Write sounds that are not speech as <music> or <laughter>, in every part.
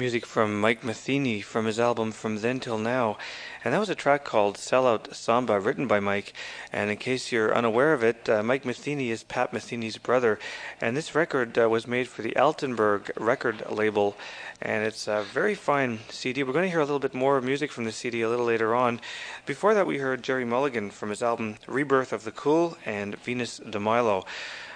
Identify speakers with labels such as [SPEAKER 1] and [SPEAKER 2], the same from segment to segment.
[SPEAKER 1] Music from Mike Metheny from his album From Then Till Now. And that was a track called Sellout Samba, written by Mike. And in case you're unaware of it, uh, Mike Metheny is Pat Metheny's brother. And this record uh, was made for the Altenberg record label. And it's a very fine CD. We're going to hear a little bit more music from the CD a little later on. Before that, we heard Gerry Mulligan from his album Rebirth of the Cool and Venus de Milo.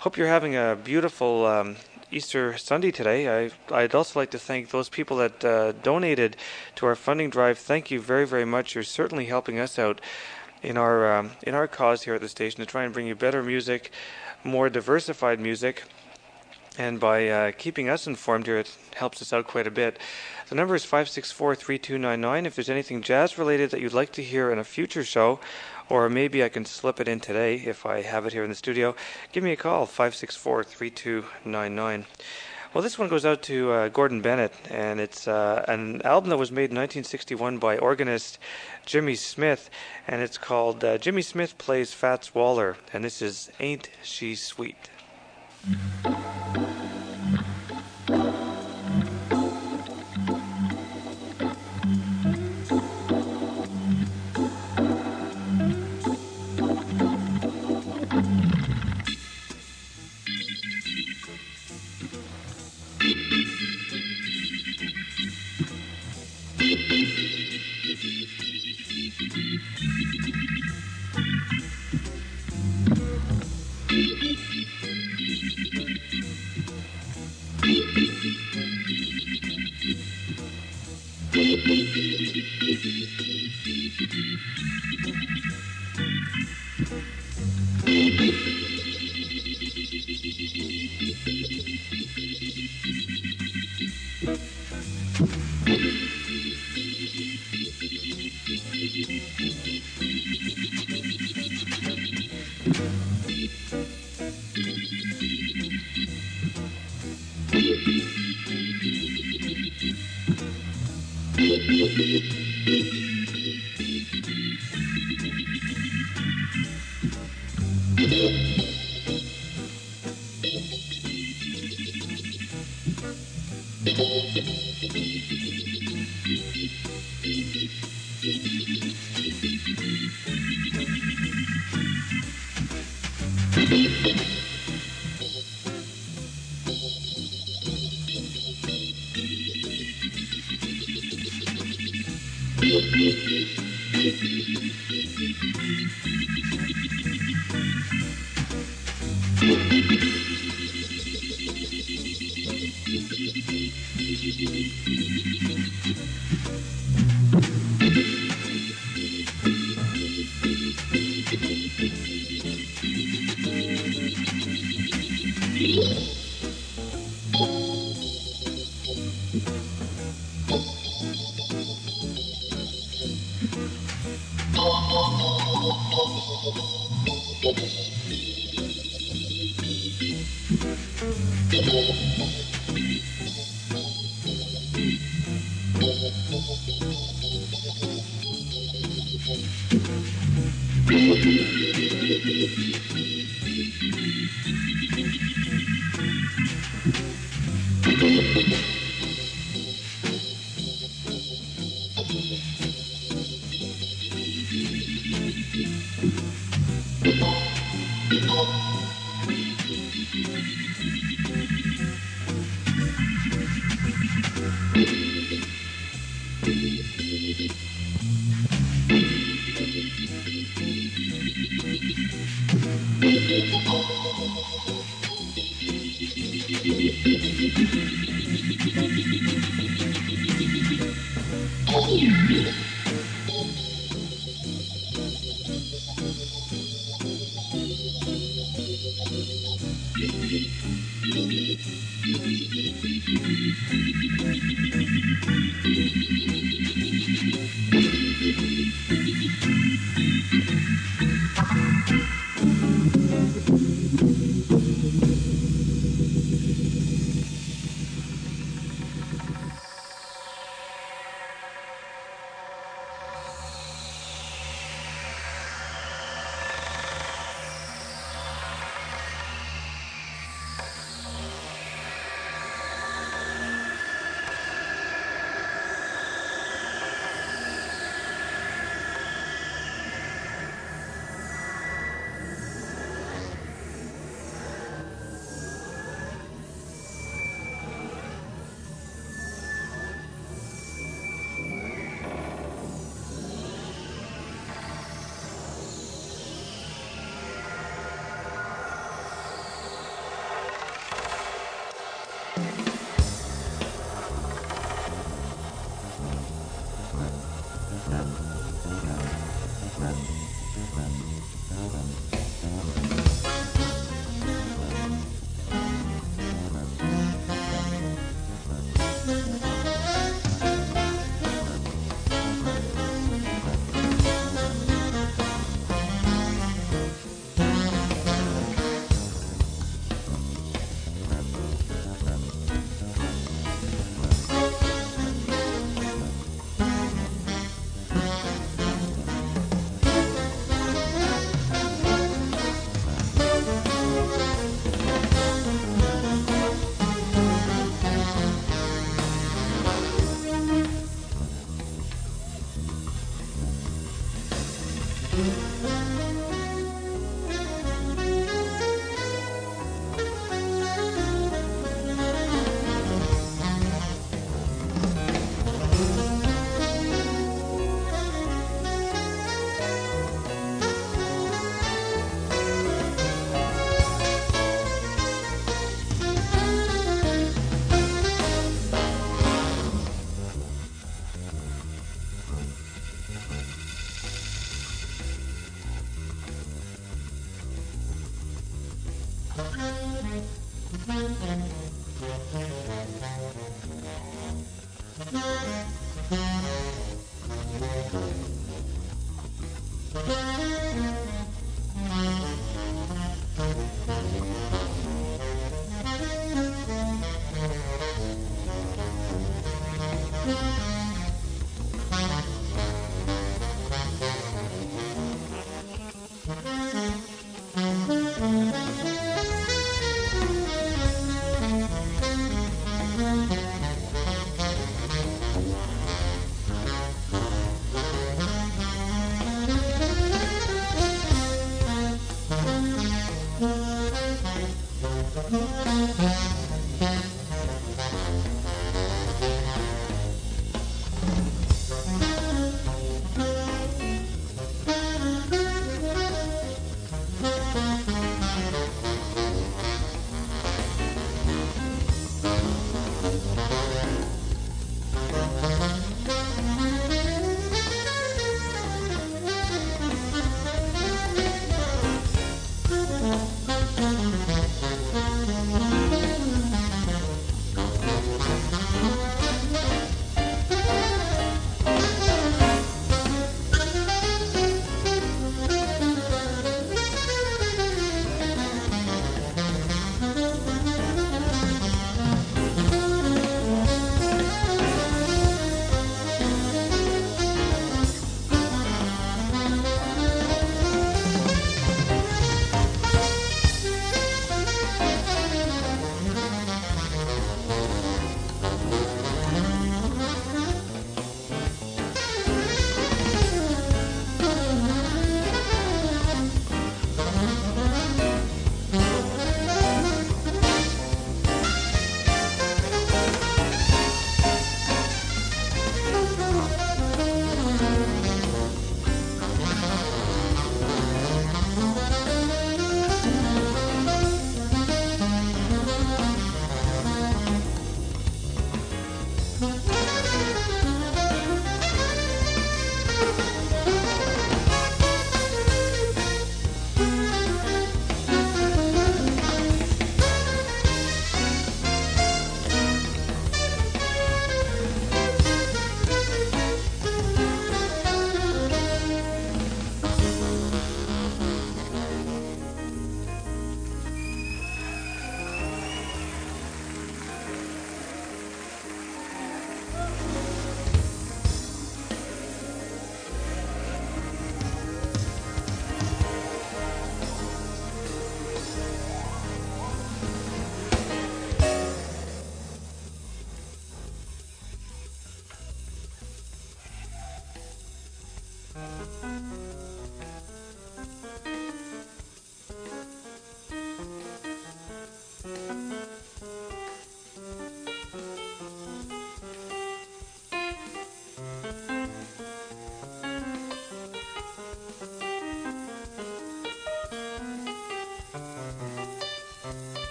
[SPEAKER 1] Hope you're having a beautiful um, Easter Sunday today. I, would also like to thank those people that uh, donated to our funding drive. Thank you very, very much. You're certainly helping us out in our um, in our cause here at the station to try and bring you better music, more diversified music. And by uh, keeping us informed here, it helps us out quite a bit. The number is 564 3299. If there's anything jazz related that you'd like to hear in a future show, or maybe I can slip it in today if I have it here in the studio. Give me a call, 564 3299. Well, this one goes out to uh, Gordon Bennett, and it's uh, an album that was made in 1961 by organist Jimmy Smith, and it's called uh, Jimmy Smith Plays Fats Waller, and this is Ain't She Sweet. Beep, beep, beep.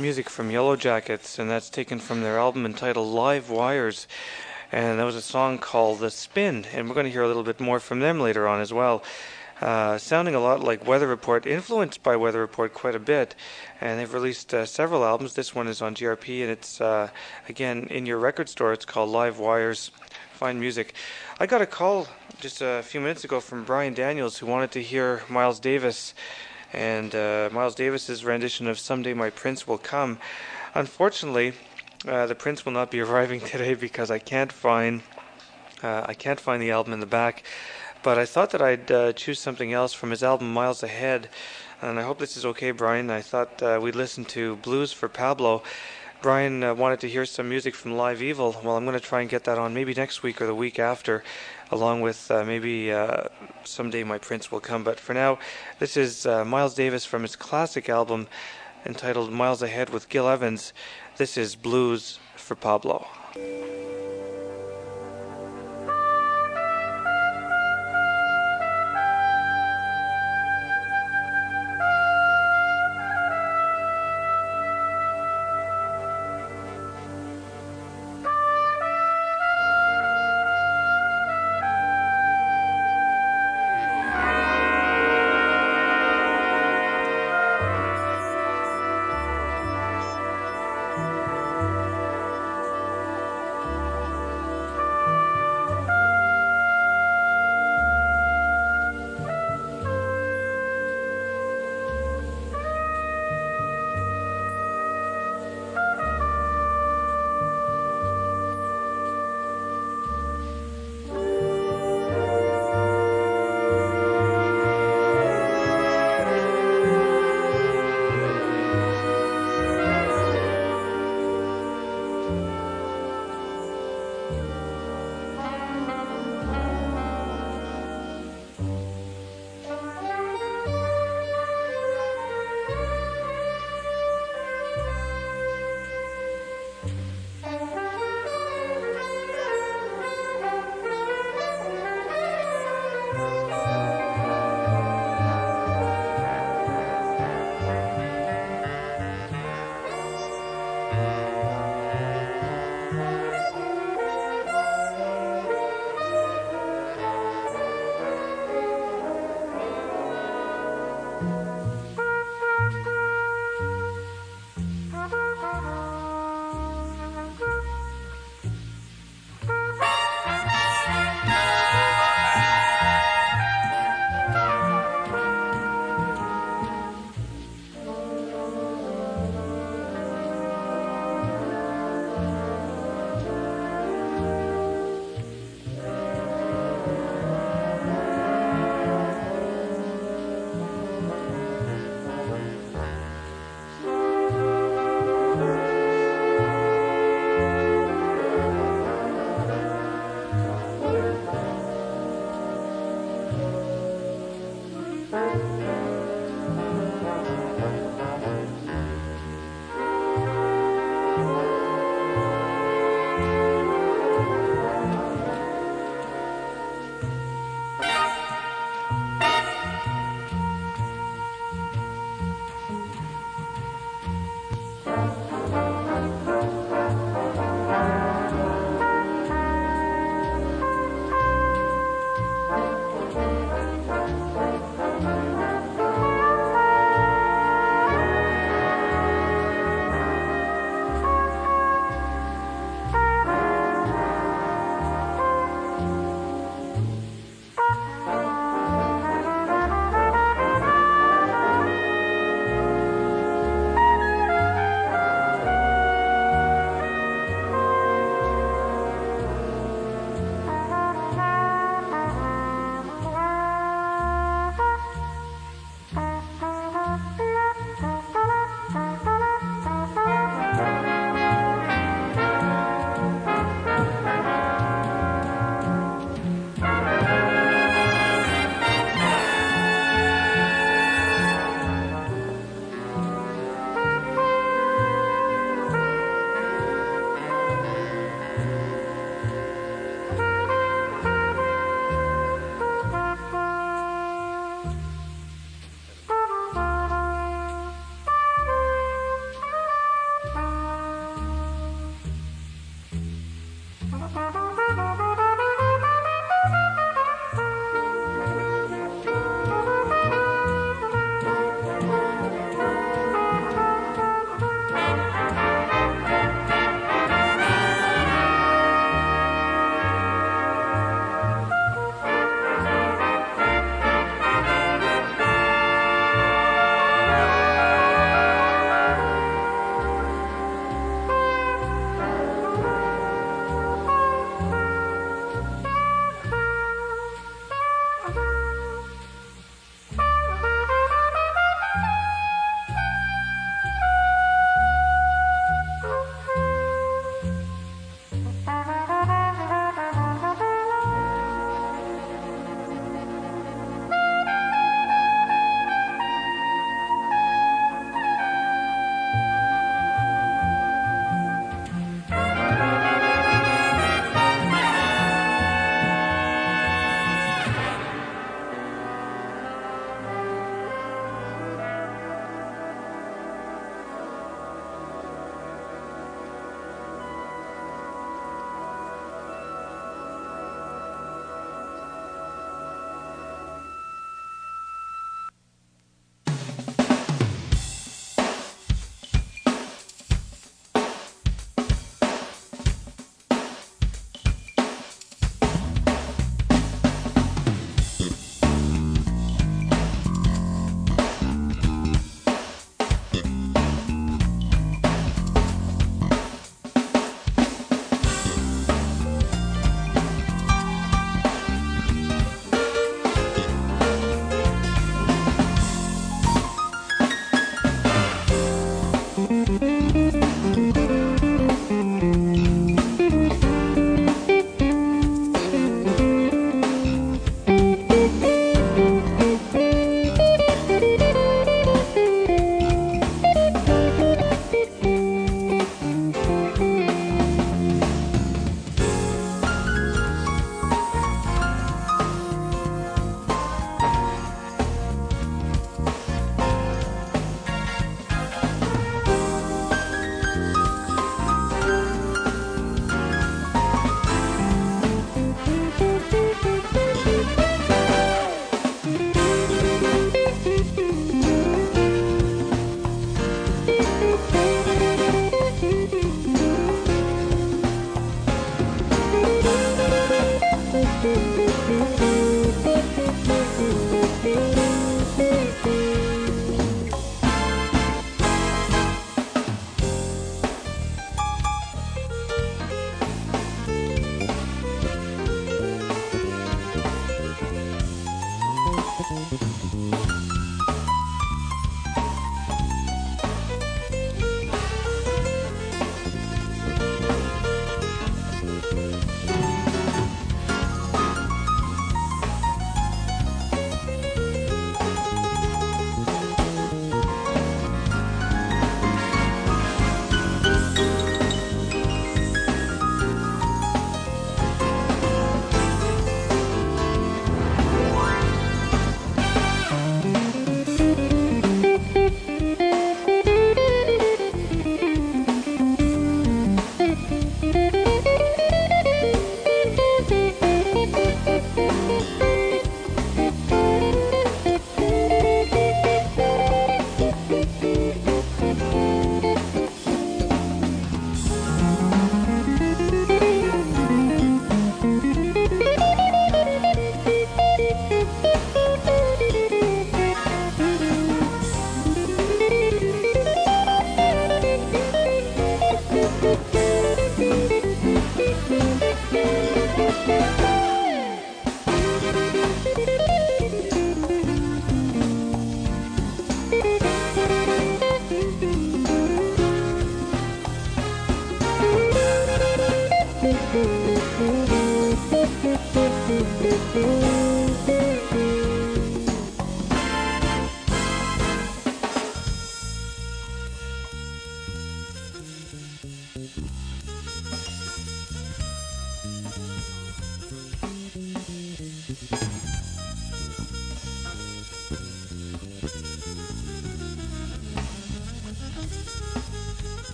[SPEAKER 1] Music from Yellowjackets, and that's taken from their album entitled Live Wires. And that was a song called The Spin, and we're going to hear a little bit more from them later on as well. Uh, sounding a lot like Weather Report, influenced by Weather Report quite a bit. And they've released uh, several albums. This one is on GRP, and it's, uh, again, in your record store. It's called Live Wires. Fine music. I got a call just a few minutes ago from Brian Daniels who wanted to hear Miles Davis and uh, Miles Davis's rendition of "Someday My Prince Will Come." Unfortunately, uh, the Prince will not be <laughs> arriving today because I can't find uh, I can't find the album in the back. But I thought that I'd uh, choose something else from his album Miles Ahead, and I hope this is okay, Brian. I thought uh, we'd listen to Blues for Pablo. Brian uh, wanted to hear some music from Live Evil. Well, I'm going to try and get that on maybe next week or the week after, along with uh, maybe uh, someday my prince will come. But for now, this is uh, Miles Davis from his classic album entitled Miles Ahead with Gil Evans. This is Blues for Pablo.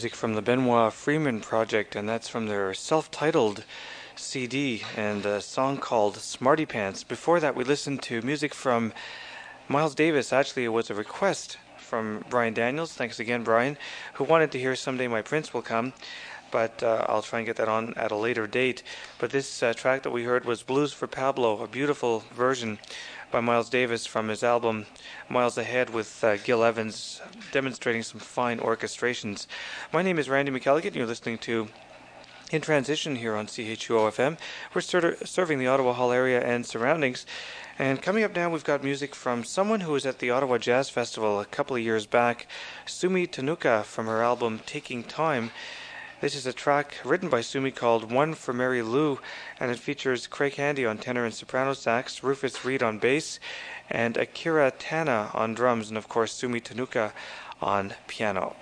[SPEAKER 1] Music from the Benoit Freeman Project, and that's from their self titled CD and a song called Smarty Pants. Before that, we listened to music from Miles Davis. Actually, it was a request from Brian Daniels. Thanks again, Brian, who wanted to hear Someday My Prince Will Come. But uh, I'll try and get that on at a later date. But this uh, track that we heard was Blues for Pablo, a beautiful version by Miles Davis from his album Miles Ahead with uh, Gil Evans, demonstrating some fine orchestrations. My name is Randy McElligott, and you're listening to In Transition here on CHUO FM. We're ser- serving the Ottawa Hull area and surroundings. And coming up now, we've got music from someone who was at the Ottawa Jazz Festival a couple of years back, Sumi Tonooka from her album Taking Time. This is a track written by Sumi called One for Mary Lou, and it features Craig Handy on tenor and soprano sax, Rufus Reid on bass, and Akira Tana on drums, and of course Sumi Tonooka on piano.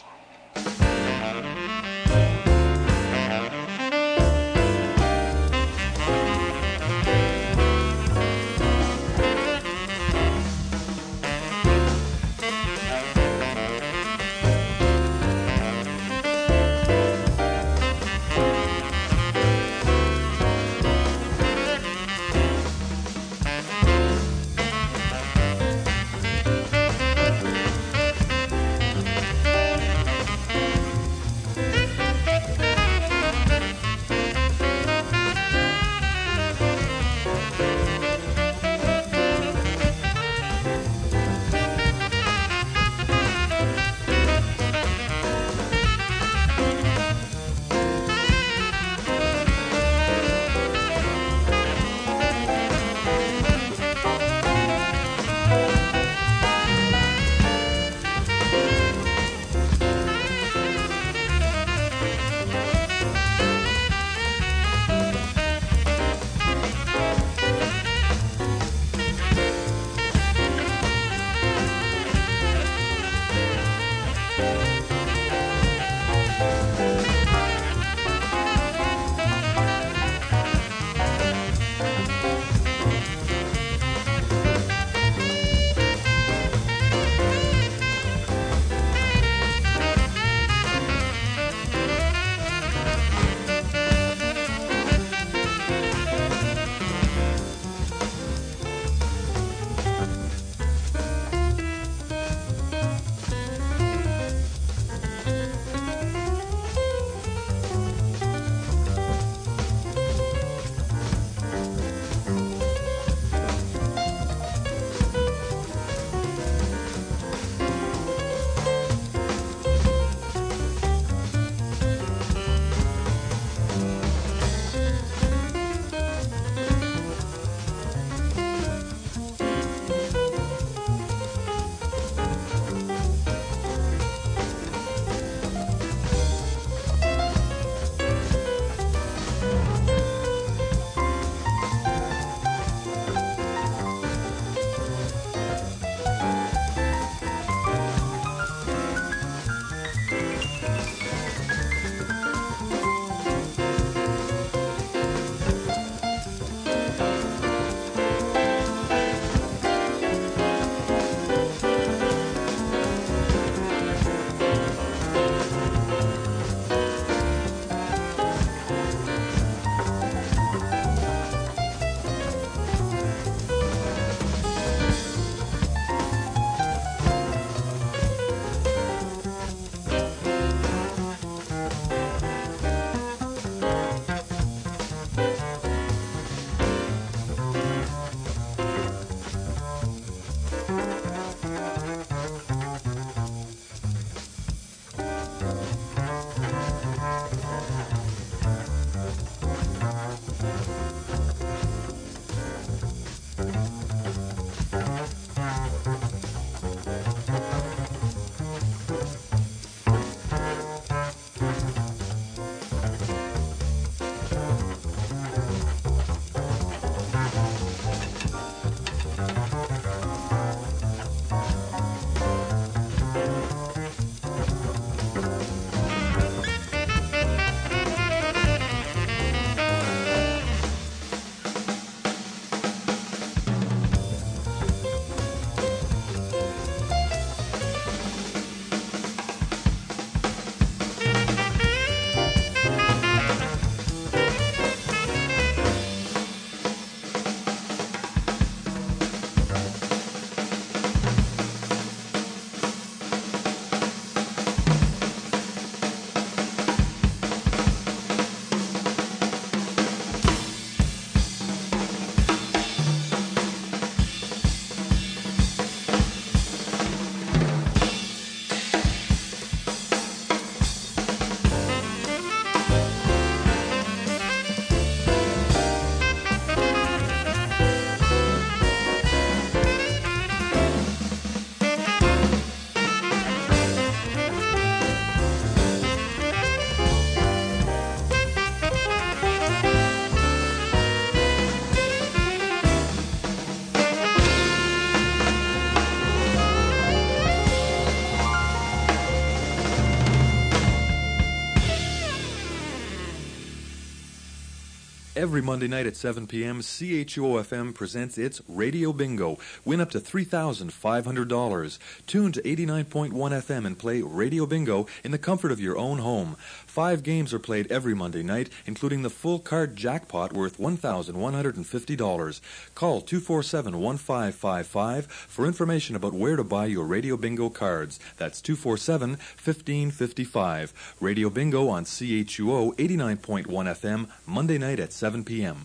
[SPEAKER 2] Every Monday night at 7 p.m., CHUO-FM presents its Radio Bingo. Win up to $3,500. Tune to 89.1 FM and play Radio Bingo in the comfort of your own home. Five games are played every Monday night, including the full card jackpot worth $1,150. Call 247-1555 for information about where to buy your Radio Bingo cards. That's 247-1555. Radio Bingo on CHUO 89.1 FM, Monday night at 7 p.m.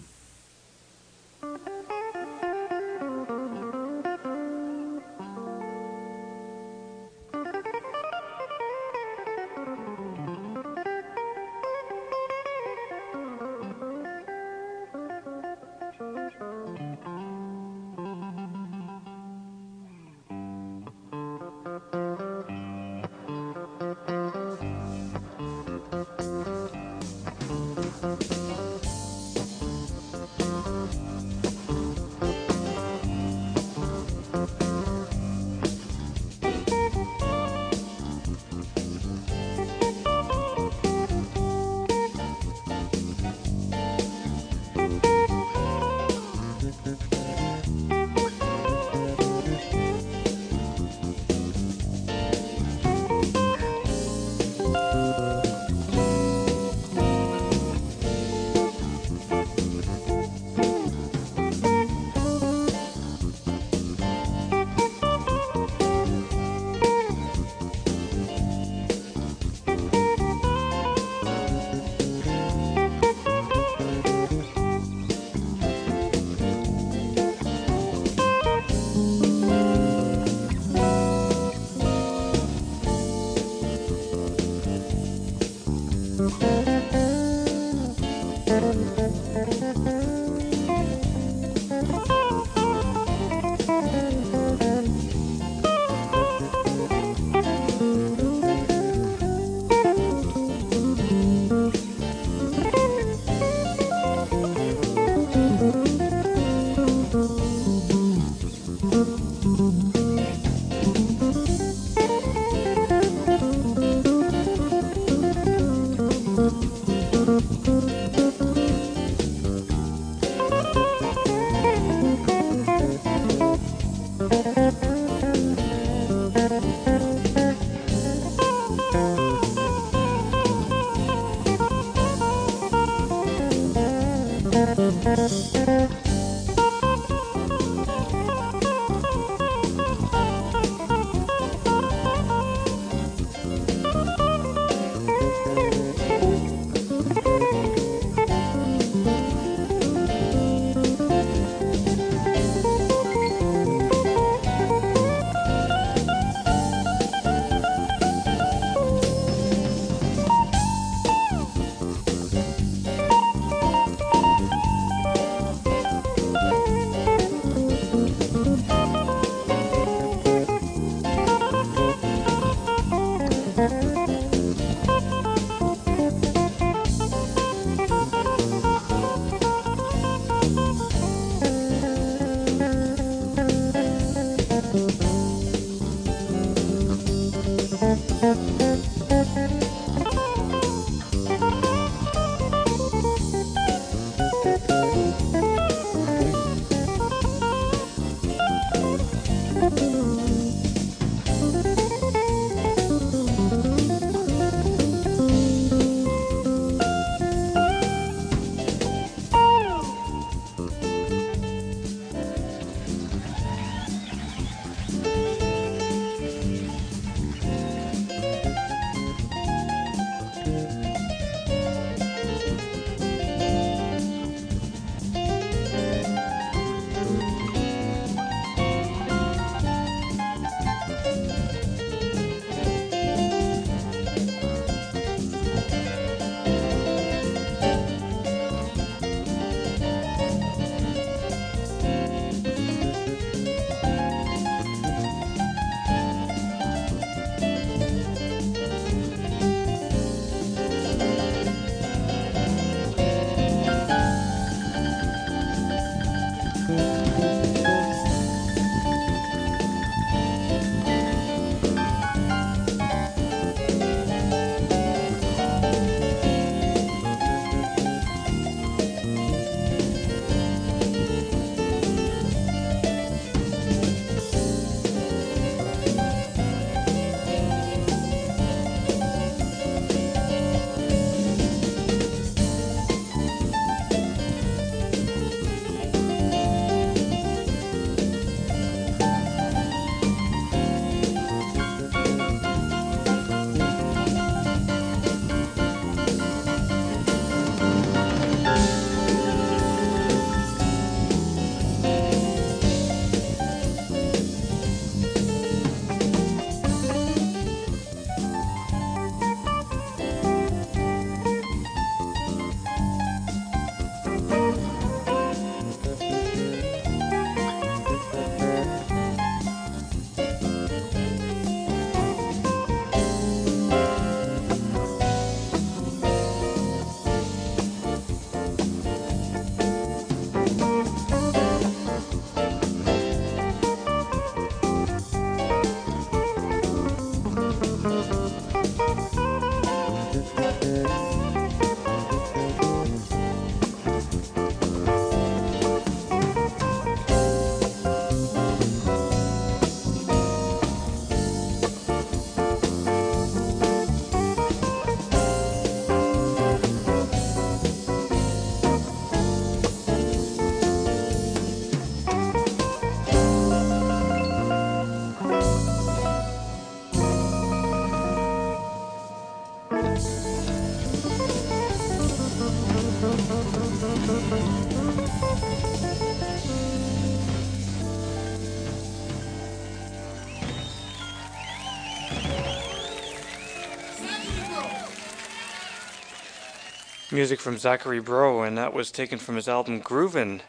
[SPEAKER 1] Music from Zachary Breaux, and that was taken from his album Groovin',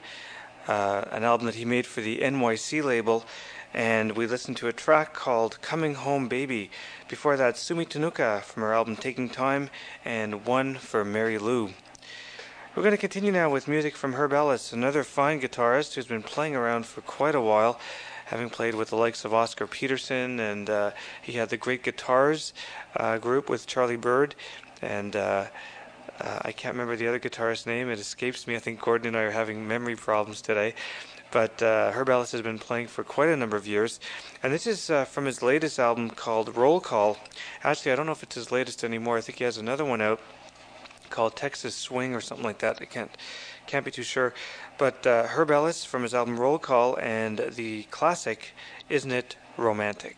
[SPEAKER 1] uh, an album that he made for the NYC label. And we listened to a track called Coming Home Baby. Before that, Sumi Tonooka from her album Taking Time, and one for Mary Lou. We're going to continue now with music from Herb Ellis, another fine guitarist who's been playing around for quite a while, having played with the likes of Oscar Peterson, and uh, he had the Great Guitars uh, group with Charlie Byrd, and uh, uh, I can't remember the other guitarist's name. It escapes me. I think Gordon and I are having memory problems today. But uh, Herb Ellis has been playing for quite a number of years. And this is uh, from his latest album called Roll Call. Actually, I don't know if it's his latest anymore. I think he has another one out called Texas Swing or something like that. I can't can't be too sure. But uh, Herb Ellis from his album Roll Call and the classic Isn't It Romantic?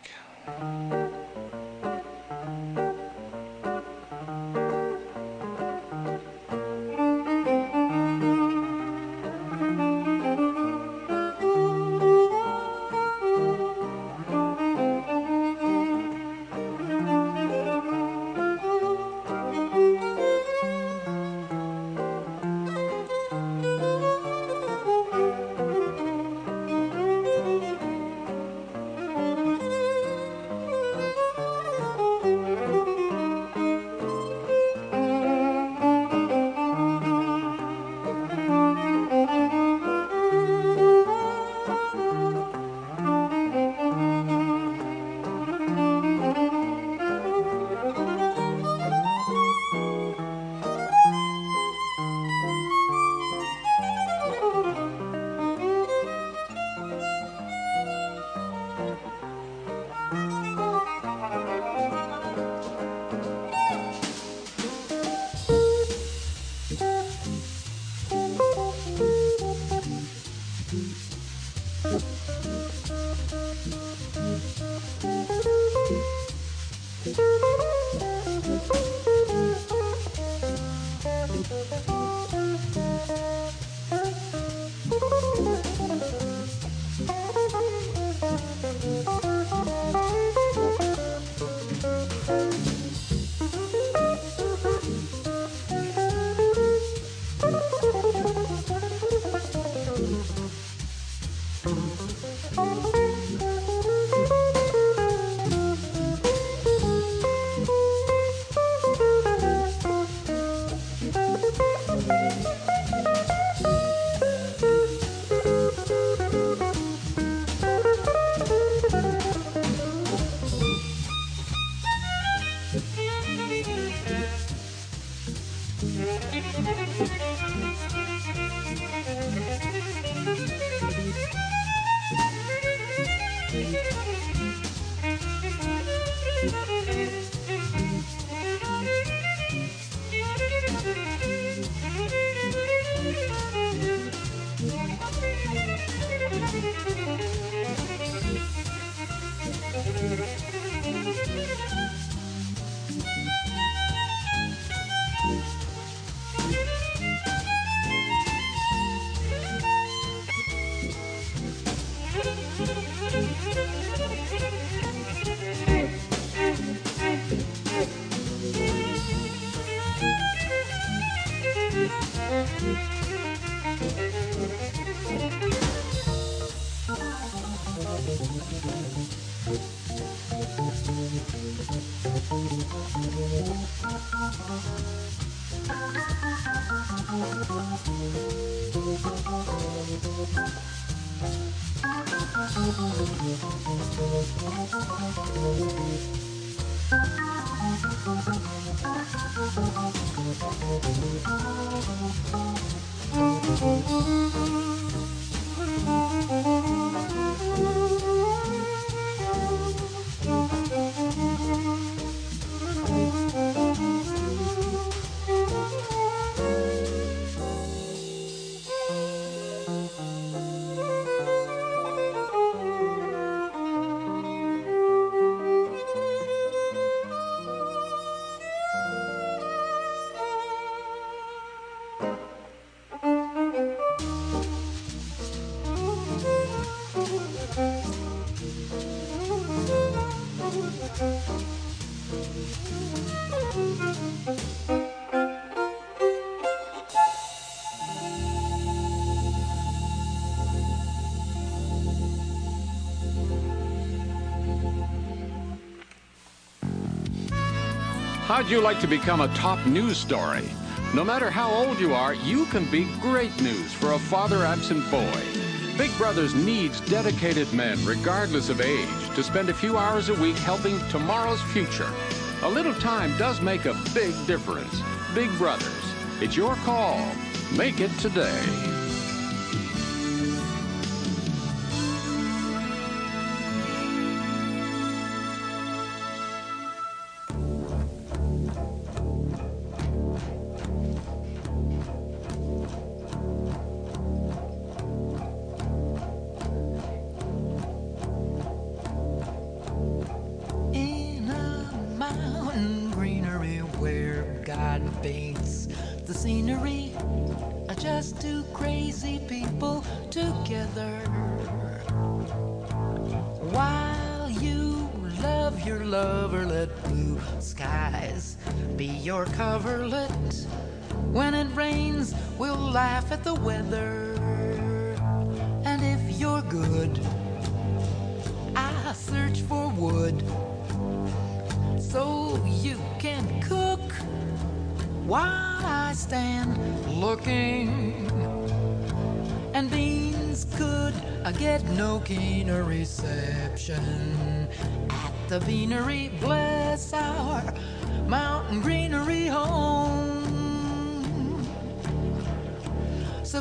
[SPEAKER 3] How'd you like to become a top news story? No matter how old you are, you can be great news for a father absent boy. Big Brothers needs dedicated men, regardless of age, to spend a few hours a week helping tomorrow's future. A little time does make a big difference. Big Brothers, it's your call. Make it today.
[SPEAKER 4] Lover, let blue skies be your coverlet. When it rains, we'll laugh at the weather. And if you're good, I search for wood so you can cook while I stand looking. And beans could I get no keener reception at the beanery. Bless our mountain greenery home. So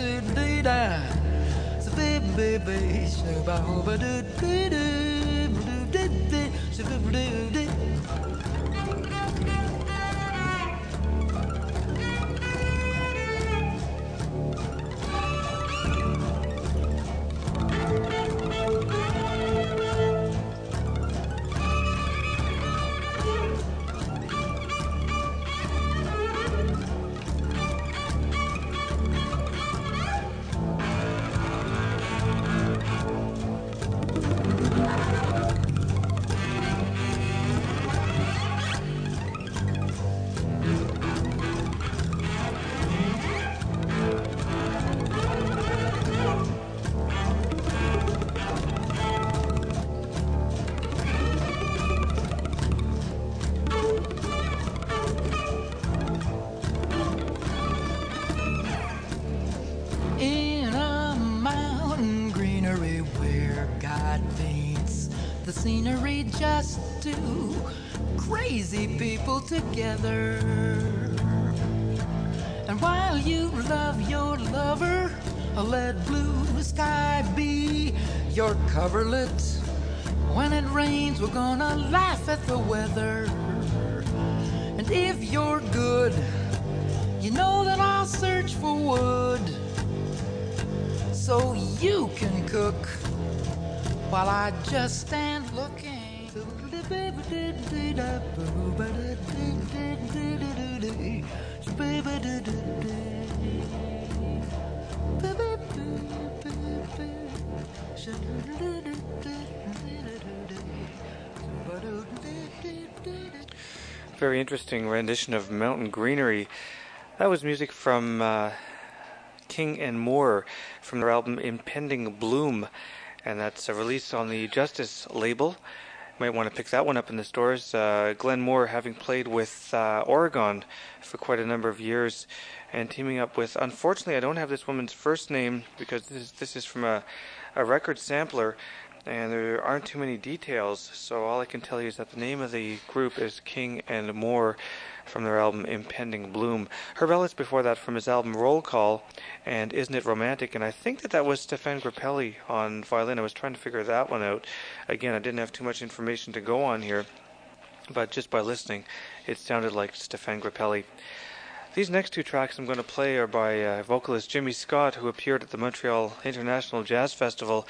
[SPEAKER 4] In together. And while you love your lover, let blue sky be your coverlet. When it rains, we're gonna laugh at the weather. And if you're good, you know that I'll search for wood so you can cook while I just stand looking.
[SPEAKER 1] Very interesting rendition of Mountain Greenery. That was music from uh, King and Moore from their album Impending Bloom, and that's a release on the Justice label. You might want to pick that one up in the stores. Uh, Glen Moore, having played with uh, Oregon for quite a number of years, and teaming up with. Unfortunately, I don't have this woman's first name because this is, this is from a, a record sampler, and there aren't too many details. So all I can tell you is that the name of the group is King and Moore from their album Impending Bloom. Herb Ellis before that from his album Roll Call and Isn't It Romantic? And I think that that was Stéphane Grappelli on violin. I was trying to figure that one out. Again, I didn't have too much information to go on here. but just by listening, it sounded like Stéphane Grappelli. These next two tracks I'm going to play are by uh, vocalist Jimmy Scott, who appeared at the Montreal International Jazz Festival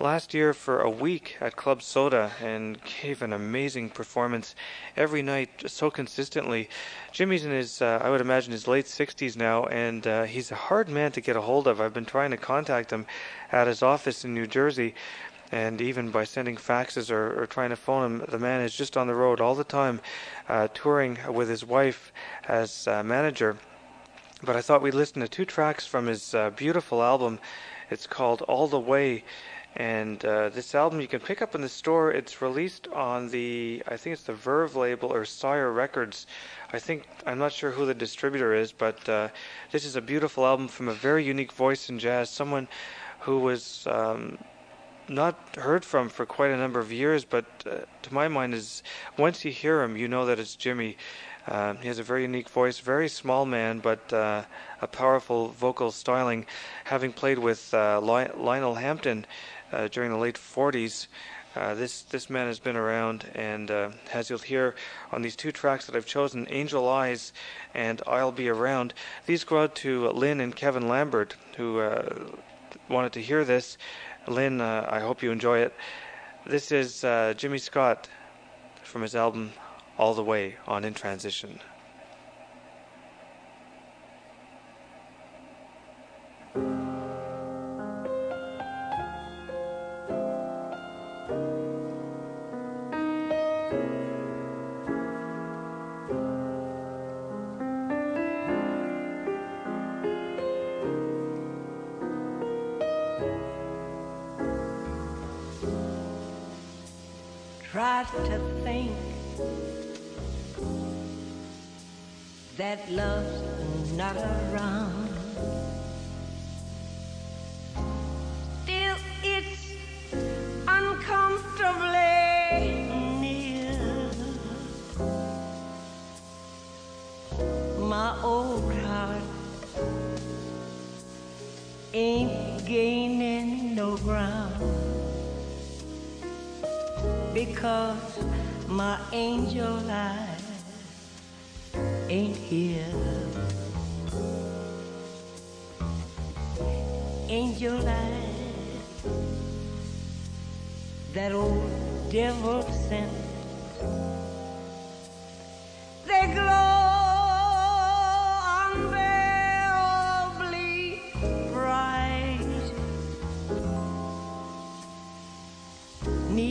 [SPEAKER 1] last year for a week at Club Soda and gave an amazing performance every night so consistently. Jimmy's in his, uh, I would imagine, his late 60s now, and uh, he's a hard man to get a hold of. I've been trying to contact him at his office in New Jersey. And even by sending faxes or, or trying to phone him, the man is just on the road all the time, uh, touring with his wife as uh, manager. But I thought we'd listen to two tracks from his uh, beautiful album. It's called All the Way, and uh, this album you can pick up in the store. It's released on the, I think it's the Verve label or Sire Records. I think, I'm not sure who the distributor is, but uh, this is a beautiful album from a very unique voice in jazz. Someone who was um, not heard from for quite a number of years, but uh, to my mind, is once you hear him, you know that it's Jimmy. Uh, he has a very unique voice, very small man, but uh, a powerful vocal styling. Having played with uh, Lionel Hampton uh, during the late 40s. Uh, this this man has been around, and uh, as you'll hear on these two tracks that I've chosen, "Angel Eyes" and "I'll Be Around," these go out to Lynn and Kevin Lambert, who uh, wanted to hear this. Lynn, uh, I hope you enjoy it. This is Jimmy Scott from his album "All the Way" on In Transition.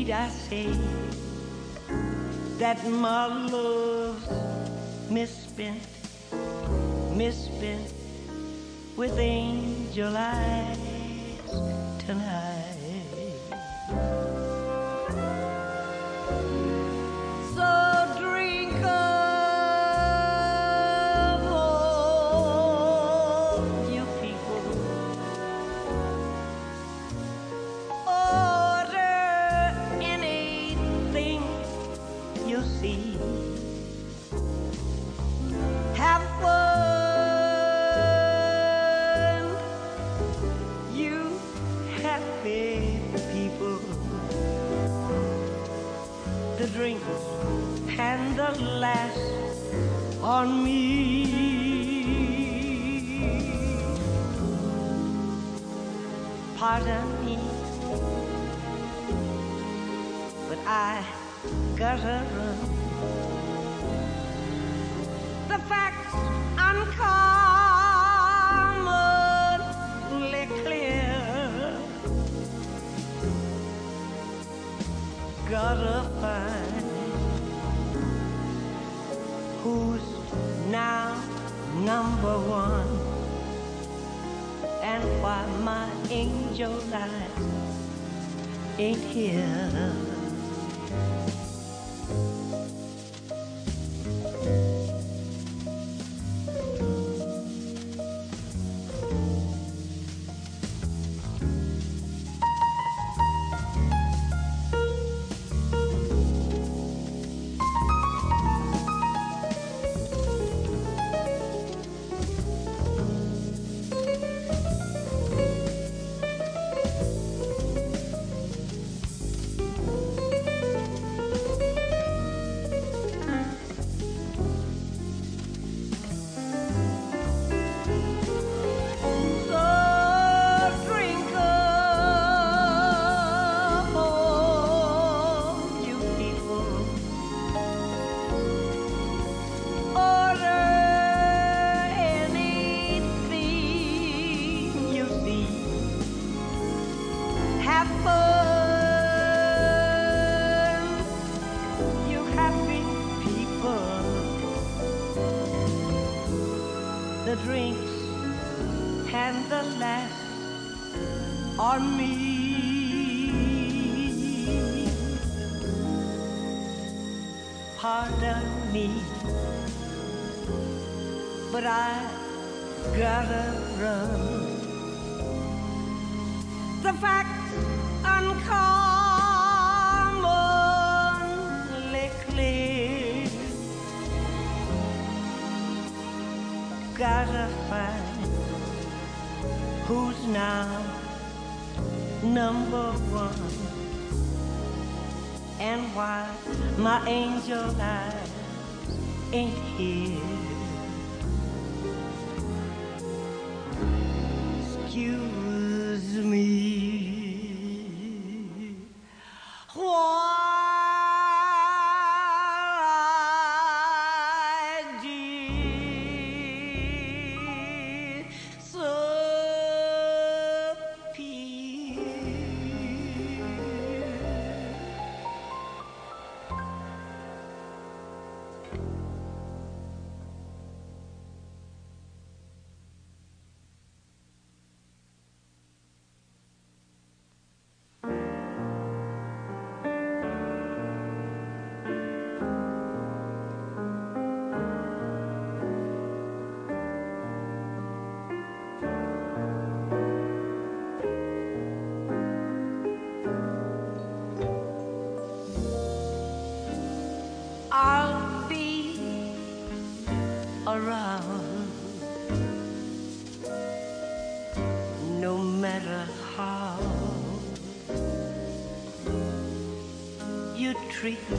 [SPEAKER 5] Need I say that my love's misspent, misspent with angel eyes tonight? The facts uncommonly clear. Gotta find who's now number one and why my angel eyes ain't here Excuse you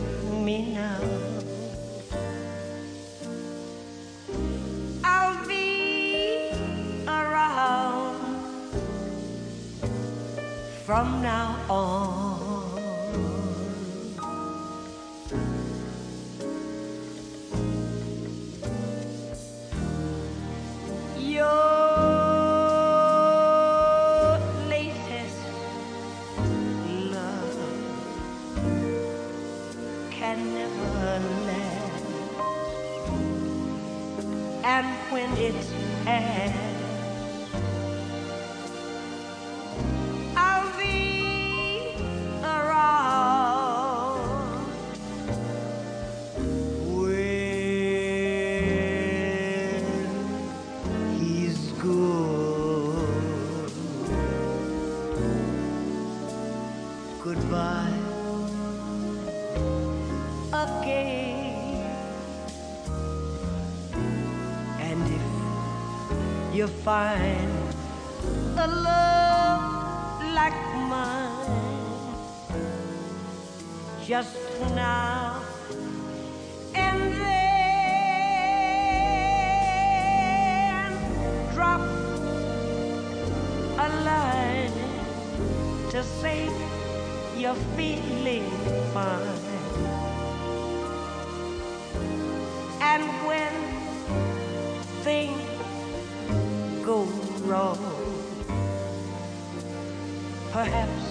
[SPEAKER 5] find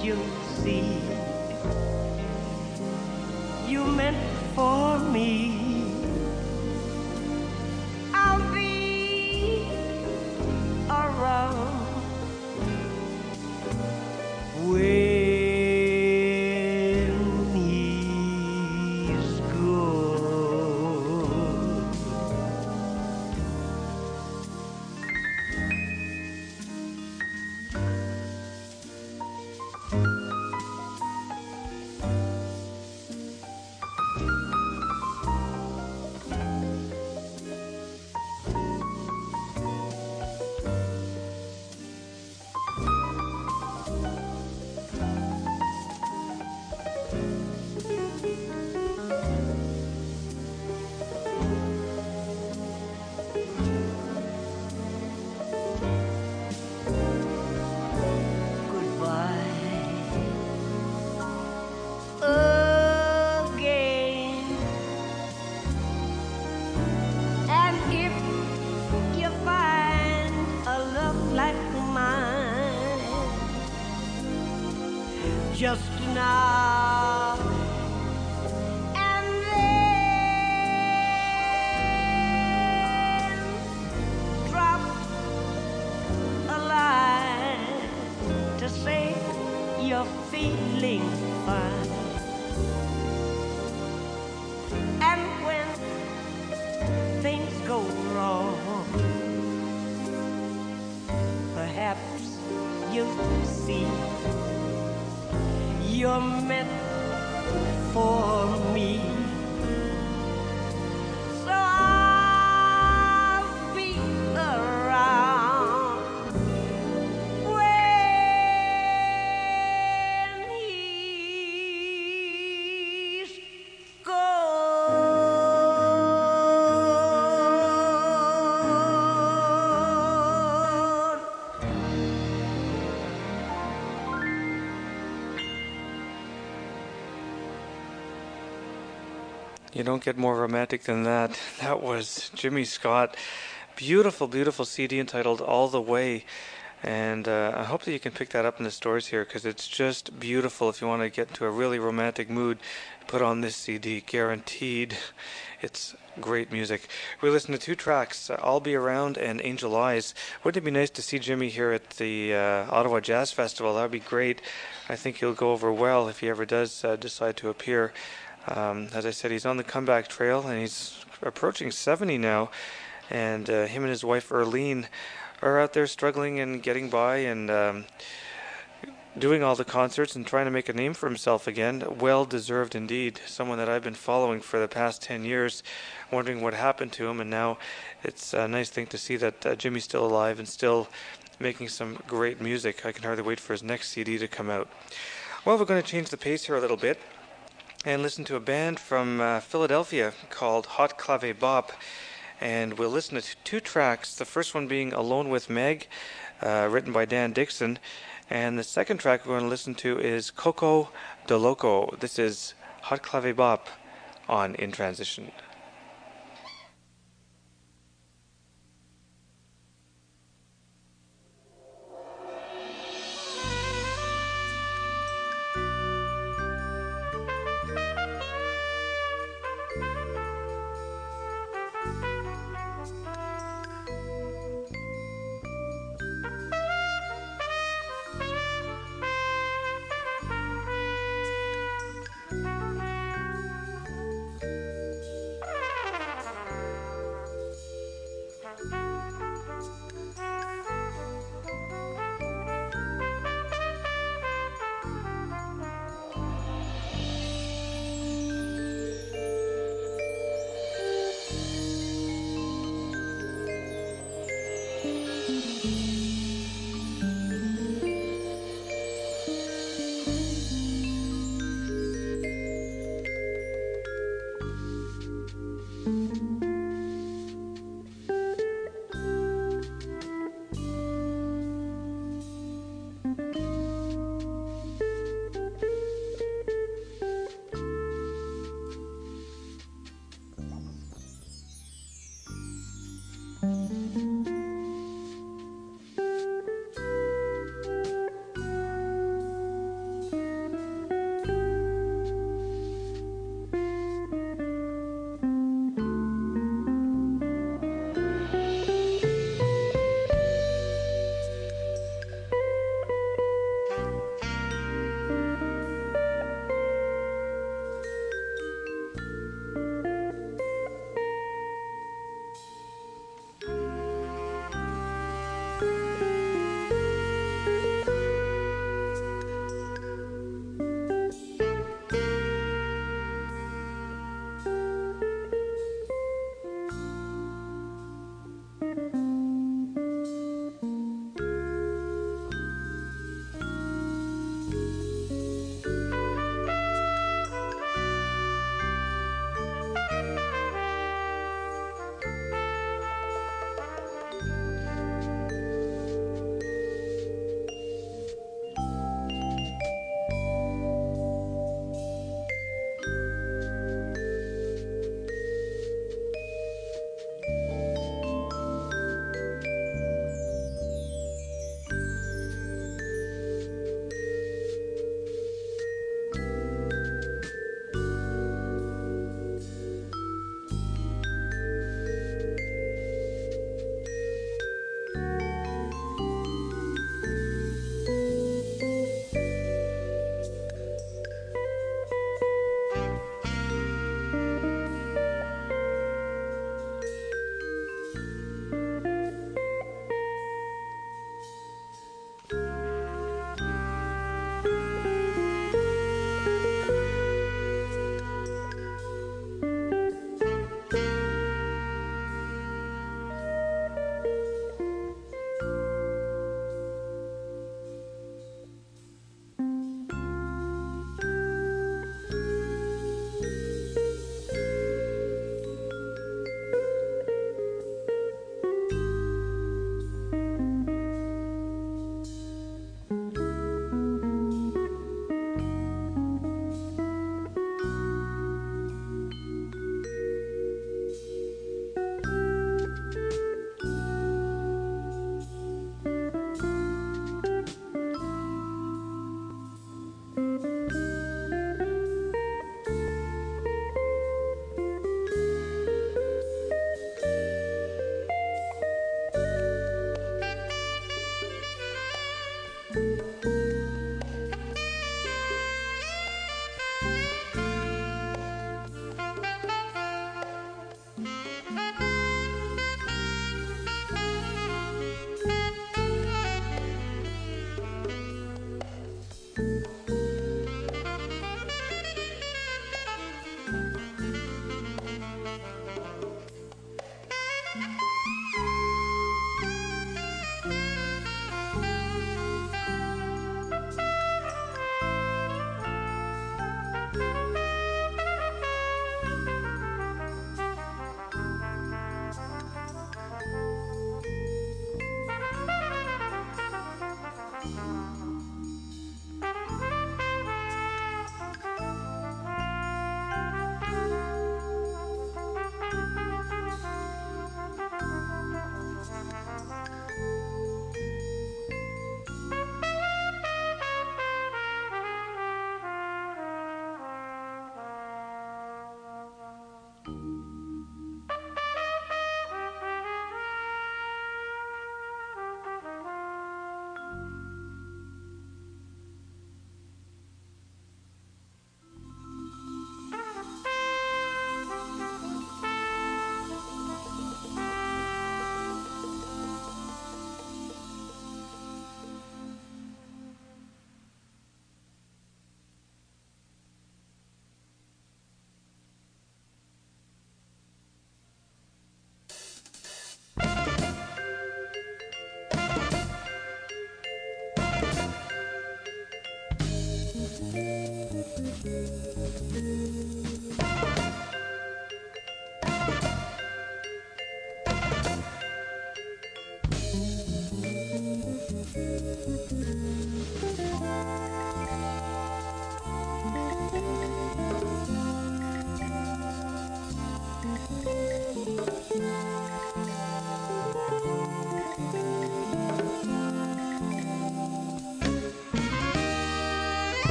[SPEAKER 5] perhaps You
[SPEAKER 1] don't get more romantic than that. That was Jimmy Scott. Beautiful, beautiful CD entitled All the Way. And uh, I hope that you can pick that up in the stores here because it's just beautiful. If you want to get into a really romantic mood, put on this CD. Guaranteed. It's great music. We listened to two tracks I'll Be Around and Angel Eyes. Wouldn't it be nice to see Jimmy here at the uh, Ottawa Jazz Festival? That would be great. I think he'll go over well if he ever does uh, decide to appear. Um, as I said, he's on the comeback trail and he's approaching 70 now. And uh, him and his wife, Erlene, are out there struggling and getting by and um, doing all the concerts and trying to make a name for himself again. Well deserved indeed. Someone that I've been following for the past 10 years, wondering what happened to him. And now it's a nice thing to see that uh, Jimmy's still alive and still making some great music. I can hardly wait for his next CD to come out. Well, we're going to change the pace here a little bit and listen to a band from uh, Philadelphia called Hot Clave Bop. And we'll listen to two tracks. The first one being Alone with Meg, uh, written by Dan Dixon. And the second track we're going to listen to is Coco de Loco. This is Hot Clave Bop on In Transition.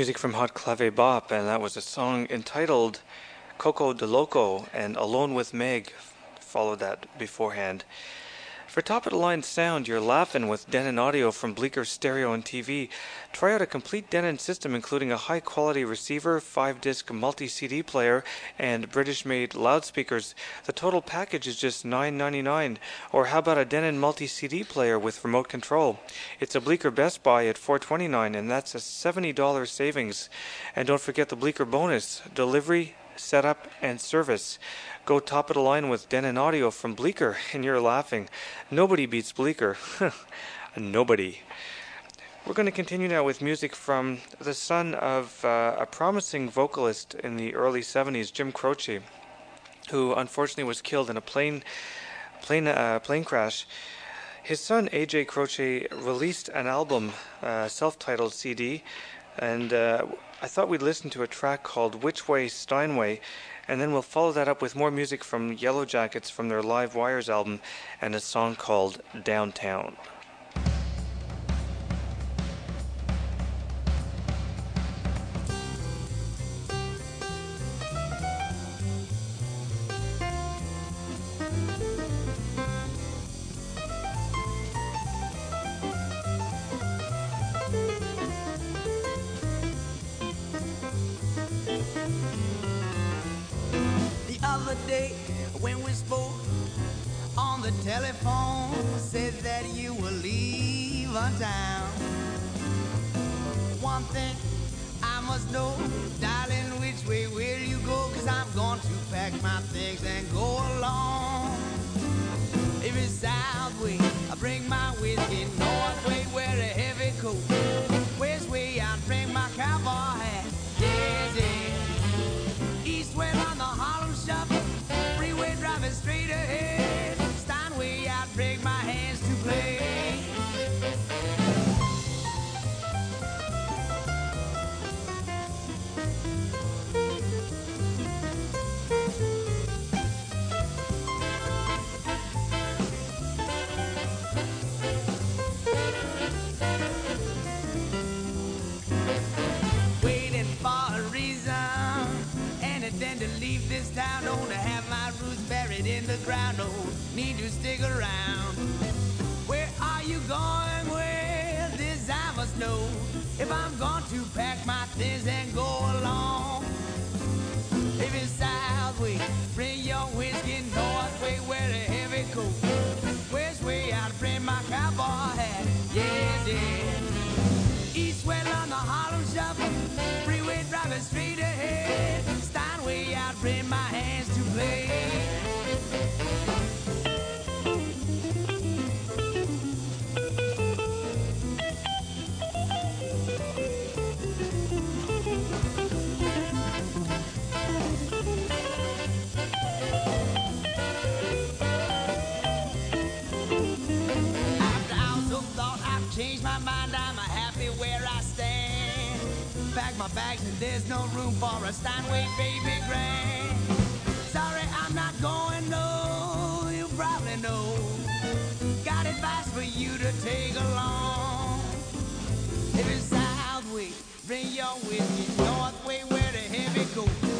[SPEAKER 1] Music from Hot Clave Bop, and that was a song entitled Coco de Loco, and Alone with Meg followed that beforehand. For top of the line sound, you're laughing with Denon Audio from Bleecker Stereo and TV. Try out a complete Denon system including a high quality receiver, 5 disc multi CD player, and British made loudspeakers. The total package is just $9.99. Or how about a Denon multi CD player with remote control? It's a Bleecker Best Buy at $4.29, and that's a $70 savings. And don't forget the Bleecker bonus delivery, setup, and service. Go top of the line with Denon Audio from Bleecker, and you're laughing. Nobody beats Bleecker. <laughs> Nobody. We're going to continue now with music from the son of uh, a promising vocalist in the early 70s, Jim Croce, who unfortunately was killed in a plane plane uh, plane crash. His son AJ Croce released an album, uh, self-titled CD, and uh, I thought we'd listen to a track called "Which Way Steinway." And then we'll follow that up with more music from Yellowjackets from their Live Wires album and a song called Downtown.
[SPEAKER 5] Buried in the ground. No need to stick around. Where are you going? Well, this I must know. If I'm going to pack my things and go along. If it's south bring your whiskey. North way, wear a heavy coat. West way, I'll bring my cowboy hat. Yes, yes. There's no room for a Steinway baby grand. Sorry, I'm not going, no, you probably know. Got advice for you to take along. If it's Way, bring your whiskey. North Way, where the heavy go.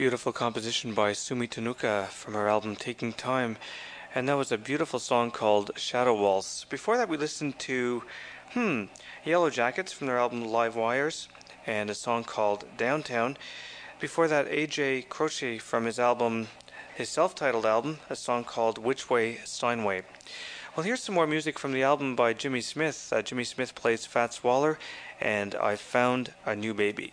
[SPEAKER 1] beautiful composition by Sumi Tonooka from her album Taking Time. And that was a beautiful song called Shadow Waltz. Before that, we listened to, hmm, Yellowjackets from their album Live Wires and a song called Downtown. Before that, AJ Croce from his album, his self titled album, a song called Which Way Steinway. Well, here's some more music from the album by Jimmy Smith. Uh, Jimmy Smith plays Fats Waller, and I Found a New Baby.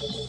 [SPEAKER 1] Musik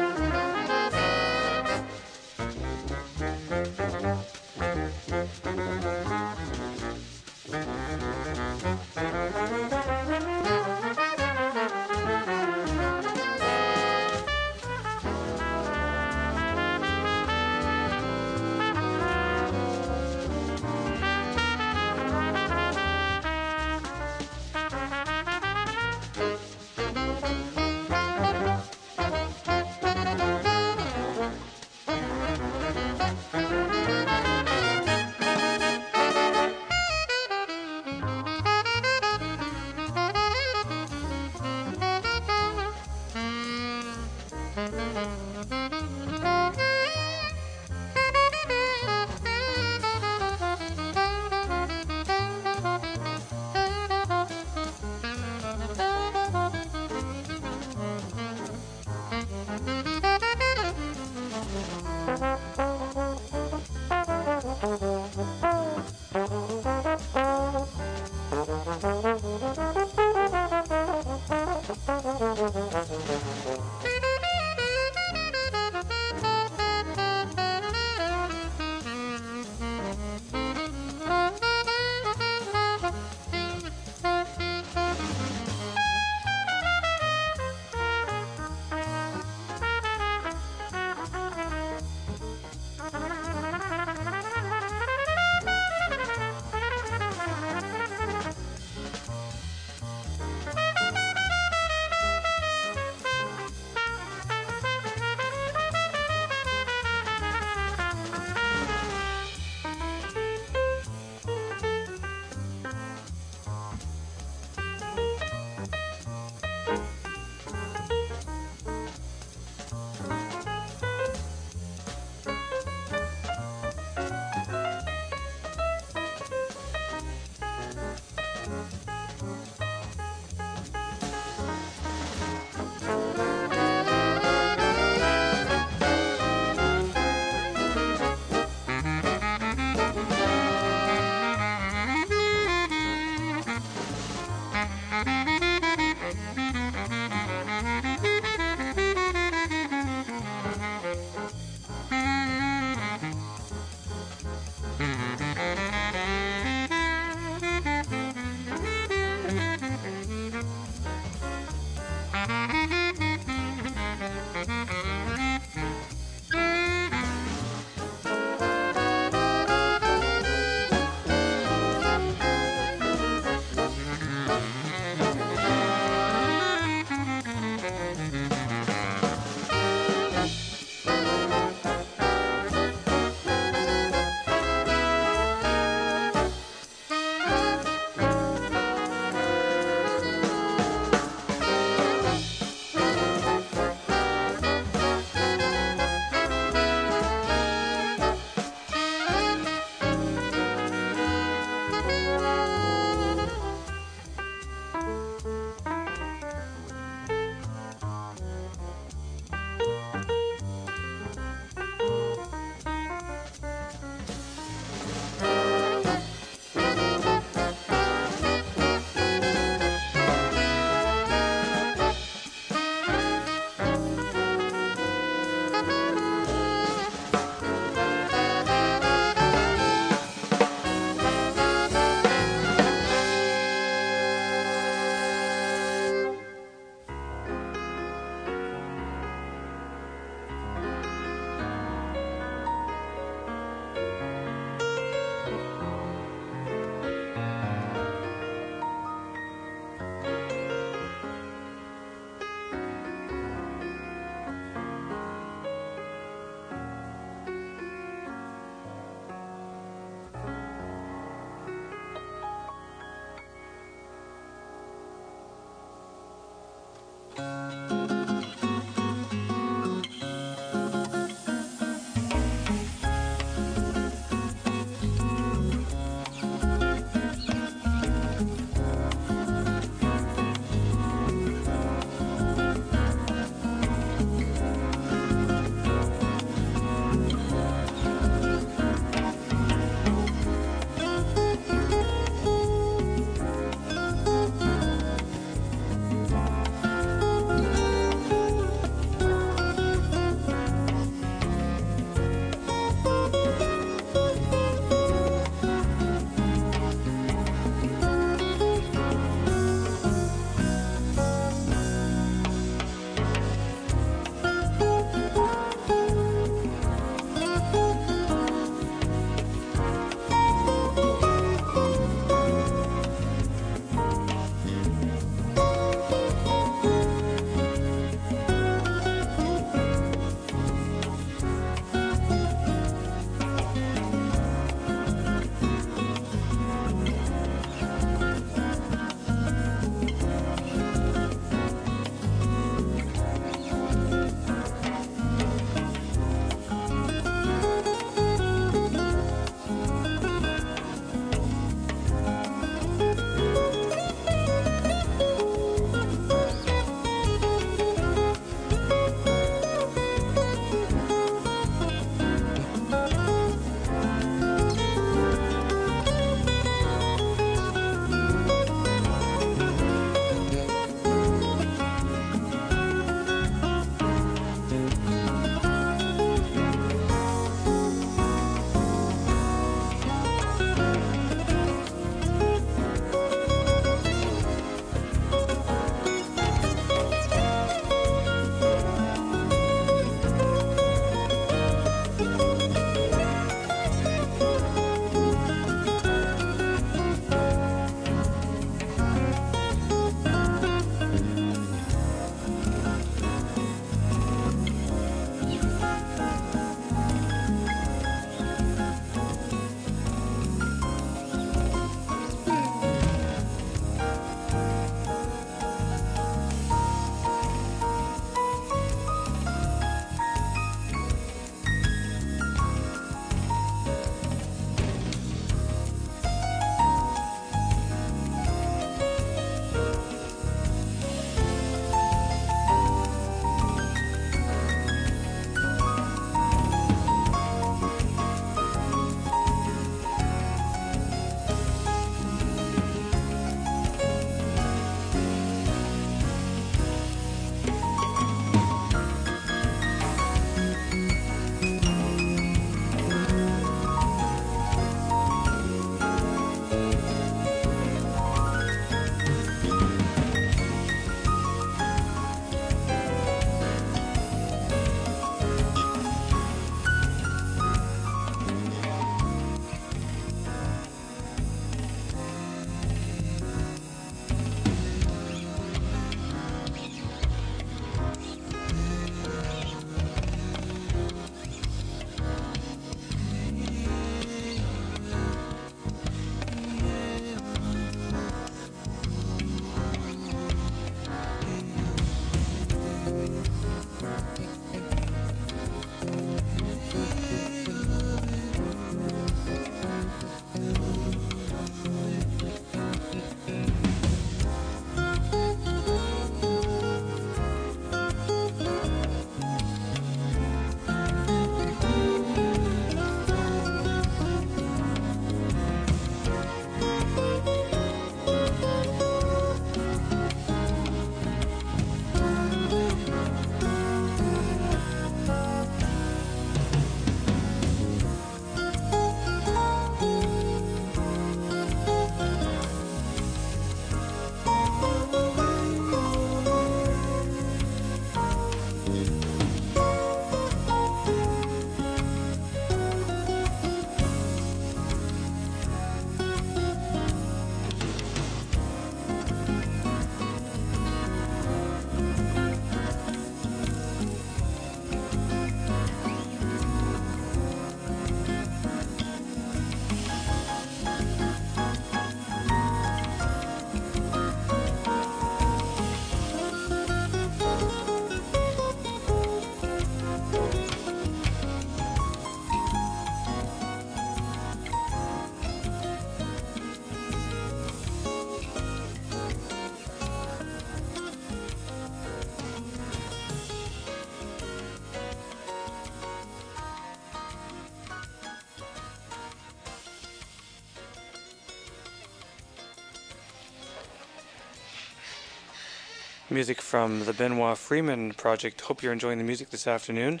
[SPEAKER 1] Music from the Benoit Freeman Project. Hope you're enjoying the music this afternoon.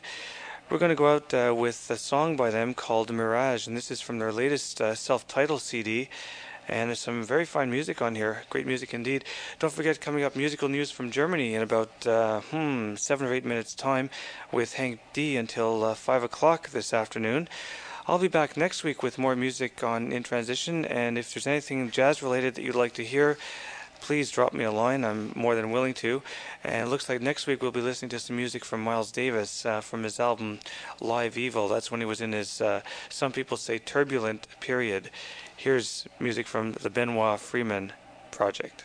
[SPEAKER 1] We're going to go out uh, with a song by them called Mirage, and this is from their latest uh, self titled CD. And there's some very fine music on here. Great music indeed. Don't forget, coming up, musical news from Germany in about uh, hmm, seven or eight minutes' time with Hank D until uh, five o'clock this afternoon. I'll be back next week with more music on In Transition. And if there's anything jazz related that you'd like to hear, please drop me a line. I'm more than willing to. And it looks like next week we'll be listening to some music from Miles Davis uh, from his album Live Evil. That's when he was in his, uh, some people say, turbulent period. Here's music from the Benoit Freeman Project.